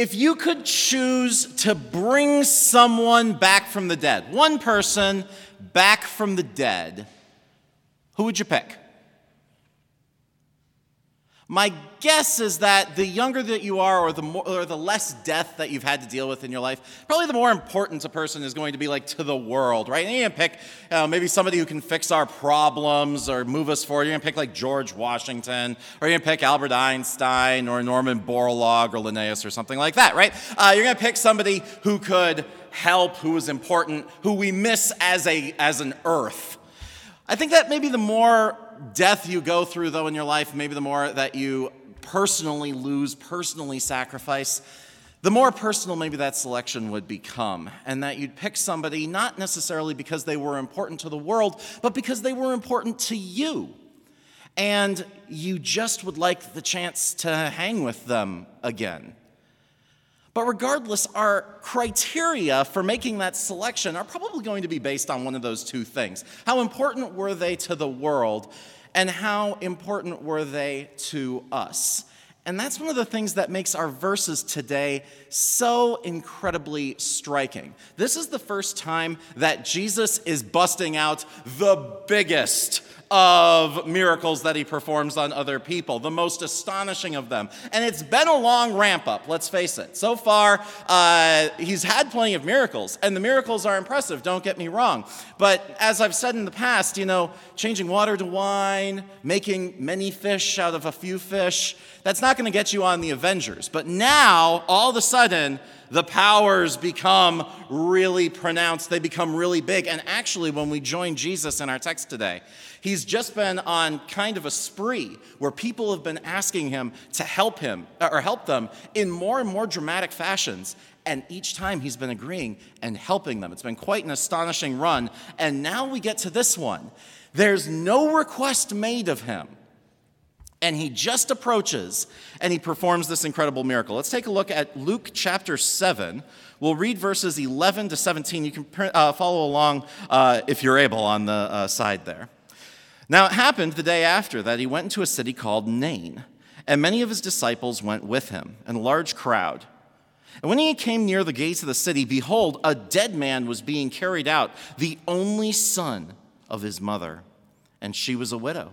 If you could choose to bring someone back from the dead, one person back from the dead, who would you pick? My guess is that the younger that you are, or the, more, or the less death that you've had to deal with in your life, probably the more important a person is going to be like to the world, right? And you're gonna pick uh, maybe somebody who can fix our problems or move us forward. You're gonna pick like George Washington, or you're gonna pick Albert Einstein, or Norman Borlaug, or Linnaeus, or something like that, right? Uh, you're gonna pick somebody who could help, who is important, who we miss as a as an Earth. I think that maybe the more death you go through, though, in your life, maybe the more that you personally lose, personally sacrifice, the more personal maybe that selection would become. And that you'd pick somebody not necessarily because they were important to the world, but because they were important to you. And you just would like the chance to hang with them again. But regardless, our criteria for making that selection are probably going to be based on one of those two things. How important were they to the world, and how important were they to us? And that's one of the things that makes our verses today so incredibly striking. This is the first time that Jesus is busting out the biggest of miracles that he performs on other people, the most astonishing of them. And it's been a long ramp up, let's face it. So far, uh, he's had plenty of miracles, and the miracles are impressive, don't get me wrong. But as I've said in the past, you know, changing water to wine, making many fish out of a few fish, that's not going to get you on the Avengers. But now, all of a sudden, the powers become really pronounced, they become really big. And actually, when we join Jesus in our text today, he's just been on kind of a spree where people have been asking him to help him or help them in more and more dramatic fashions. And each time he's been agreeing and helping them. It's been quite an astonishing run. And now we get to this one. There's no request made of him. And he just approaches and he performs this incredible miracle. Let's take a look at Luke chapter 7. We'll read verses 11 to 17. You can uh, follow along uh, if you're able on the uh, side there. Now it happened the day after that he went into a city called Nain, and many of his disciples went with him, and a large crowd. And when he came near the gates of the city, behold, a dead man was being carried out, the only son of his mother, and she was a widow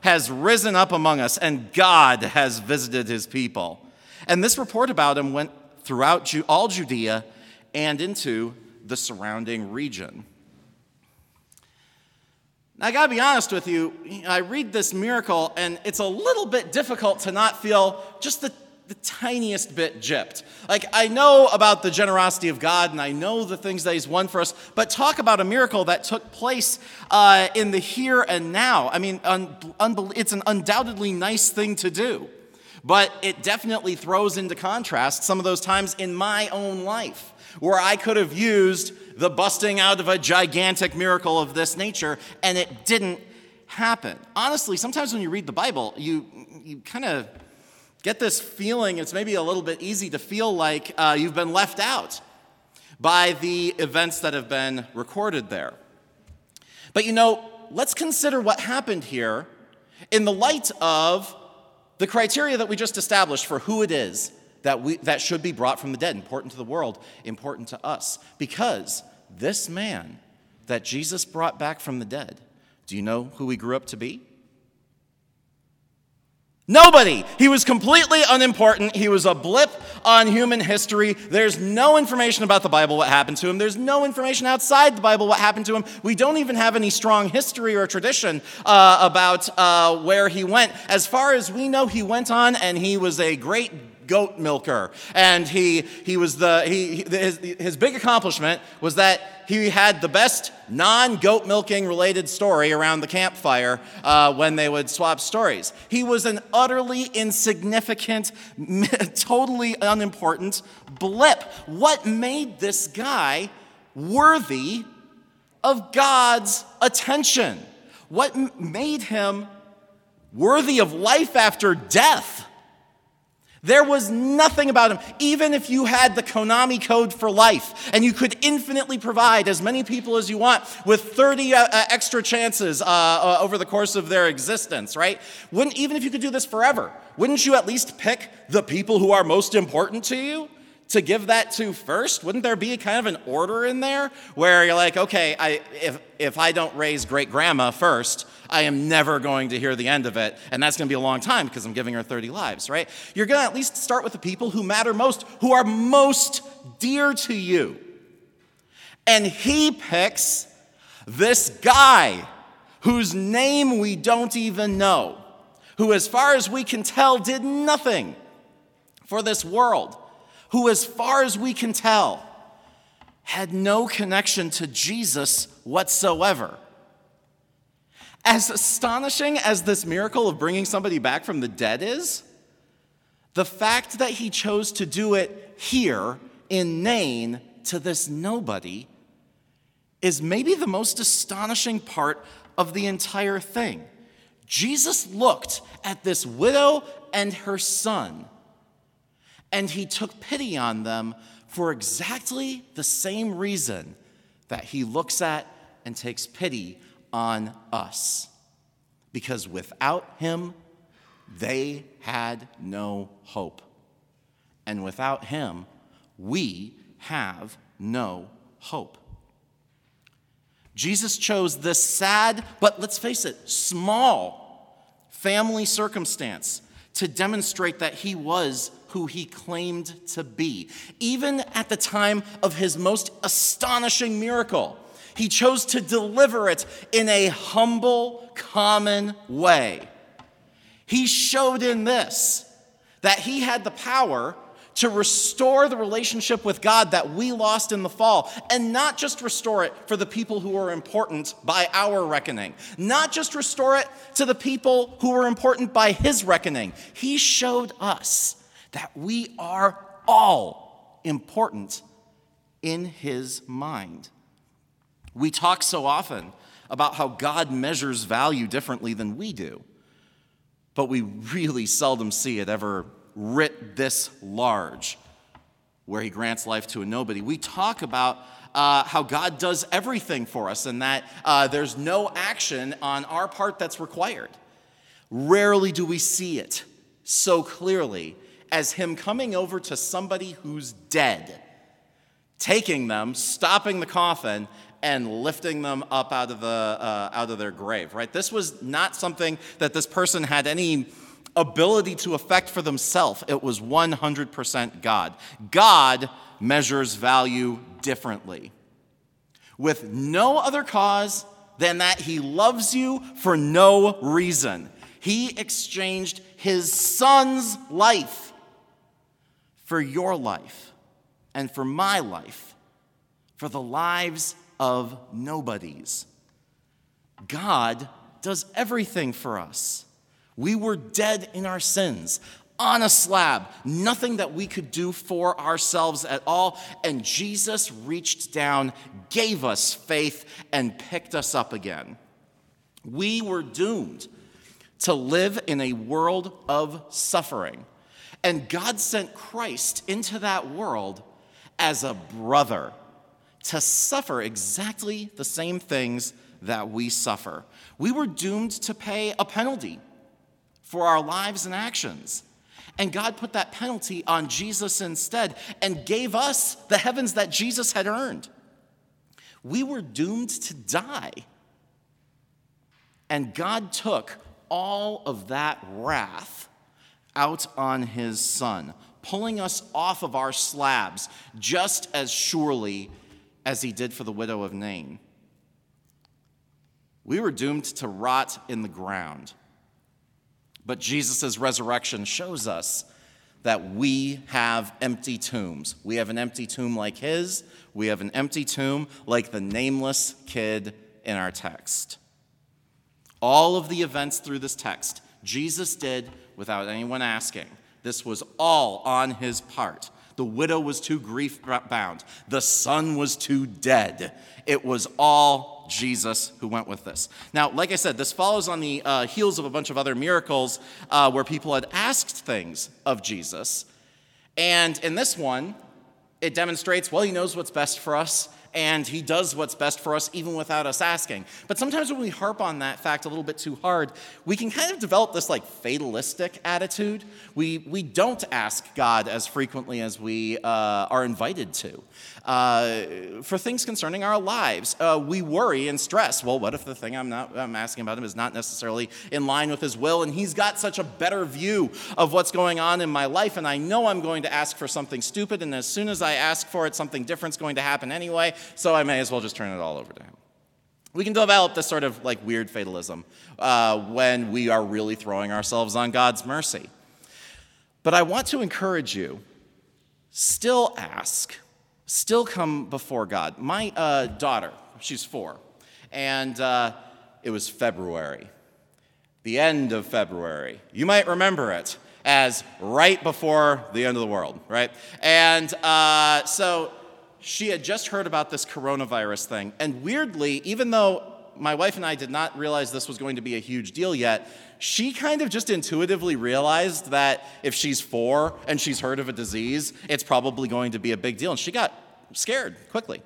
has risen up among us, and God has visited his people. And this report about him went throughout all Judea and into the surrounding region. Now, I gotta be honest with you, I read this miracle, and it's a little bit difficult to not feel just the the tiniest bit gypped. Like, I know about the generosity of God and I know the things that He's won for us, but talk about a miracle that took place uh, in the here and now. I mean, un- it's an undoubtedly nice thing to do, but it definitely throws into contrast some of those times in my own life where I could have used the busting out of a gigantic miracle of this nature and it didn't happen. Honestly, sometimes when you read the Bible, you, you kind of get this feeling, it's maybe a little bit easy to feel like uh, you've been left out by the events that have been recorded there. But you know, let's consider what happened here in the light of the criteria that we just established for who it is that, we, that should be brought from the dead, important to the world, important to us. Because this man that Jesus brought back from the dead, do you know who he grew up to be? Nobody. He was completely unimportant. He was a blip on human history. There's no information about the Bible, what happened to him. There's no information outside the Bible, what happened to him. We don't even have any strong history or tradition uh, about uh, where he went. As far as we know, he went on and he was a great goat milker. And he, he was the, he, his, his big accomplishment was that he had the best non goat milking related story around the campfire uh, when they would swap stories. He was an utterly insignificant, totally unimportant blip. What made this guy worthy of God's attention? What made him worthy of life after death? There was nothing about him. Even if you had the Konami code for life and you could infinitely provide as many people as you want with 30 uh, uh, extra chances uh, uh, over the course of their existence, right? Wouldn't, even if you could do this forever, wouldn't you at least pick the people who are most important to you? to give that to first? Wouldn't there be kind of an order in there where you're like, okay, I, if, if I don't raise great grandma first, I am never going to hear the end of it. And that's going to be a long time because I'm giving her 30 lives, right? You're going to at least start with the people who matter most, who are most dear to you. And he picks this guy whose name we don't even know, who, as far as we can tell, did nothing for this world who, as far as we can tell, had no connection to Jesus whatsoever. As astonishing as this miracle of bringing somebody back from the dead is, the fact that he chose to do it here in Nain to this nobody is maybe the most astonishing part of the entire thing. Jesus looked at this widow and her son and he took pity on them for exactly the same reason that he looks at and takes pity on us. Because without him, they had no hope. And without him, we have no hope. Jesus chose this sad, but let's face it, small family circumstance to demonstrate that he was who he claimed to be. Even at the time of his most astonishing miracle, he chose to deliver it in a humble, common way. He showed in this that he had the power to restore the relationship with God that we lost in the fall, and not just restore it for the people who are important by our reckoning, not just restore it to the people who are important by his reckoning. He showed us that we are all important in his mind. We talk so often about how God measures value differently than we do, but we really seldom see it ever writ this large, where he grants life to a nobody. We talk about uh, how God does everything for us and that uh, there's no action on our part that's required. Rarely do we see it so clearly as him coming over to somebody who's dead, taking them, stopping the coffin, and lifting them up out of, the, uh, out of their grave, right? This was not something that this person had any ability to affect for themselves. It was 100% God. God measures value differently, with no other cause than that he loves you for no reason. He exchanged his son's life for your life and for my life, for the lives of nobodies. God does everything for us. We were dead in our sins, on a slab, nothing that we could do for ourselves at all. And Jesus reached down, gave us faith, and picked us up again. We were doomed to live in a world of suffering. And God sent Christ into that world as a brother to suffer exactly the same things that we suffer. We were doomed to pay a penalty for our lives and actions. And God put that penalty on Jesus instead and gave us the heavens that Jesus had earned. We were doomed to die. And God took all of that wrath out on his son, pulling us off of our slabs just as surely as he did for the widow of Nain. We were doomed to rot in the ground. But Jesus' resurrection shows us that we have empty tombs. We have an empty tomb like his, we have an empty tomb like the nameless kid in our text. All of the events through this text, Jesus did without anyone asking. This was all on his part. The widow was too grief bound. The son was too dead. It was all Jesus who went with this. Now, like I said, this follows on the uh, heels of a bunch of other miracles uh, where people had asked things of Jesus. And in this one, it demonstrates, well, he knows what's best for us and he does what's best for us even without us asking. But sometimes when we harp on that fact a little bit too hard, we can kind of develop this like fatalistic attitude. We, we don't ask God as frequently as we uh, are invited to. Uh, for things concerning our lives, uh, we worry and stress. Well, what if the thing I'm, not, I'm asking about him is not necessarily in line with his will, and he's got such a better view of what's going on in my life, and I know I'm going to ask for something stupid, and as soon as I ask for it, something different's going to happen anyway so I may as well just turn it all over to him. We can develop this sort of like weird fatalism uh, when we are really throwing ourselves on God's mercy. But I want to encourage you still ask, still come before God. My uh, daughter, she's four, and uh, it was February, the end of February. You might remember it as right before the end of the world, right? And uh, so she had just heard about this coronavirus thing. And weirdly, even though my wife and I did not realize this was going to be a huge deal yet, she kind of just intuitively realized that if she's four and she's heard of a disease, it's probably going to be a big deal. And she got scared quickly.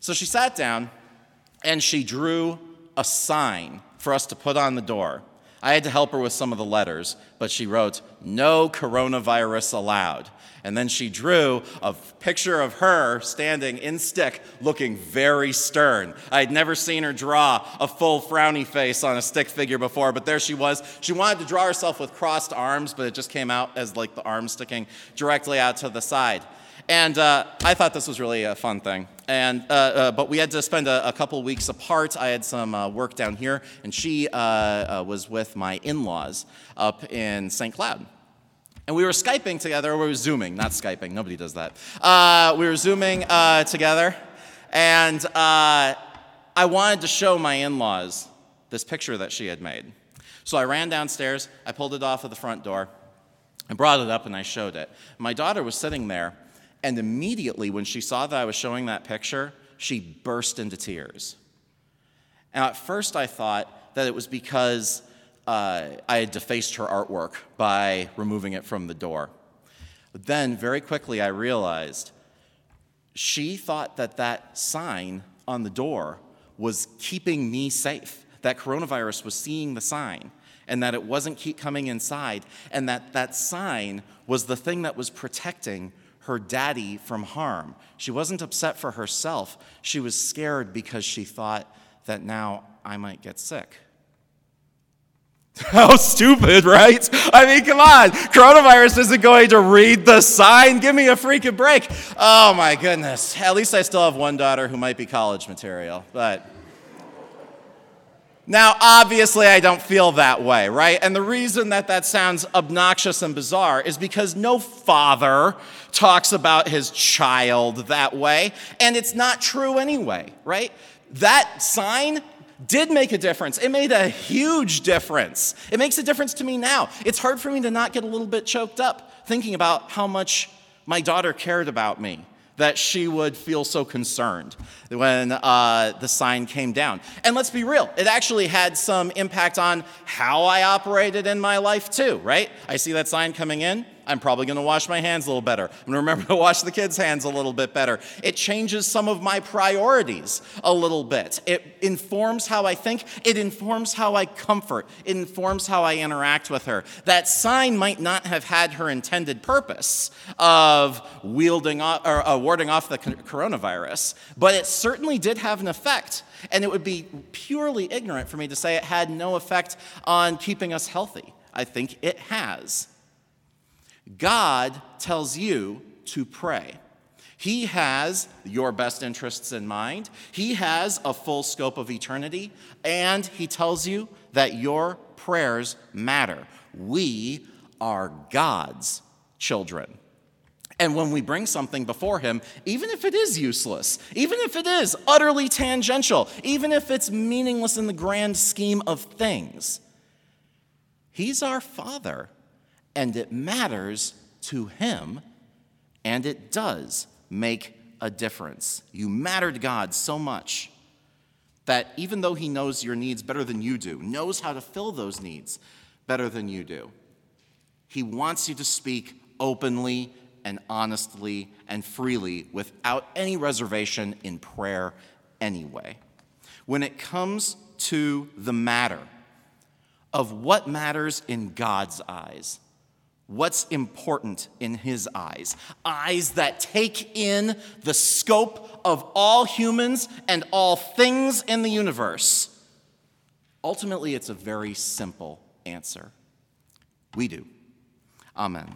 So she sat down and she drew a sign for us to put on the door. I had to help her with some of the letters, but she wrote, No coronavirus allowed. And then she drew a picture of her standing in stick looking very stern. I had never seen her draw a full frowny face on a stick figure before, but there she was. She wanted to draw herself with crossed arms, but it just came out as like the arms sticking directly out to the side. And uh, I thought this was really a fun thing. And, uh, uh, but we had to spend a, a couple weeks apart. I had some uh, work down here, and she uh, uh, was with my in laws up in St. Cloud. And we were Skyping together, or we were Zooming, not Skyping, nobody does that. we were Zooming together, and I wanted to show my in laws this picture that she had made. So I ran downstairs, I pulled it off of the front door, I brought it up, and I showed it. My daughter was sitting there and immediately, when she saw that I was showing that picture, she burst into tears. And at first, I thought that it was because uh, I had defaced her artwork by removing it from the door. But then, very quickly, I realized she thought that that sign on the door was keeping me safe, that coronavirus was seeing the sign, and that it wasn't keep coming inside, and that that sign was the thing that was protecting her daddy from harm. She wasn't upset for herself. She was scared because she thought that now I might get sick. How stupid, right? I mean, come on. Coronavirus isn't going to read the sign. Give me a freaking break. Oh, my goodness. At least I still have one daughter who might be college material, but. Now, obviously, I don't feel that way, right? And the reason that that sounds obnoxious and bizarre is because no father talks about his child that way, and it's not true anyway, right? That sign did make a difference. It made a huge difference. It makes a difference to me now. It's hard for me to not get a little bit choked up thinking about how much my daughter cared about me that she would feel so concerned when uh, the sign came down. And let's be real, it actually had some impact on how I operated in my life too, right? I see that sign coming in. I'm probably going to wash my hands a little better. I'm going to remember to wash the kids' hands a little bit better. It changes some of my priorities a little bit. It informs how I think, it informs how I comfort, it informs how I interact with her. That sign might not have had her intended purpose of wielding off, or uh, warding off the coronavirus, but it certainly did have an effect. And it would be purely ignorant for me to say it had no effect on keeping us healthy. I think it has. God tells you to pray. He has your best interests in mind. He has a full scope of eternity, and He tells you that your prayers matter. We are God's children. And when we bring something before Him, even if it is useless, even if it is utterly tangential, even if it's meaningless in the grand scheme of things, He's our Father, and it matters to Him, and it does make a difference. You matter to God so much that even though He knows your needs better than you do, knows how to fill those needs better than you do, He wants you to speak openly and honestly and freely without any reservation in prayer anyway. When it comes to the matter of what matters in God's eyes, what's important in His eyes, eyes that take in the scope of all humans and all things in the universe, ultimately it's a very simple answer. We do. Amen.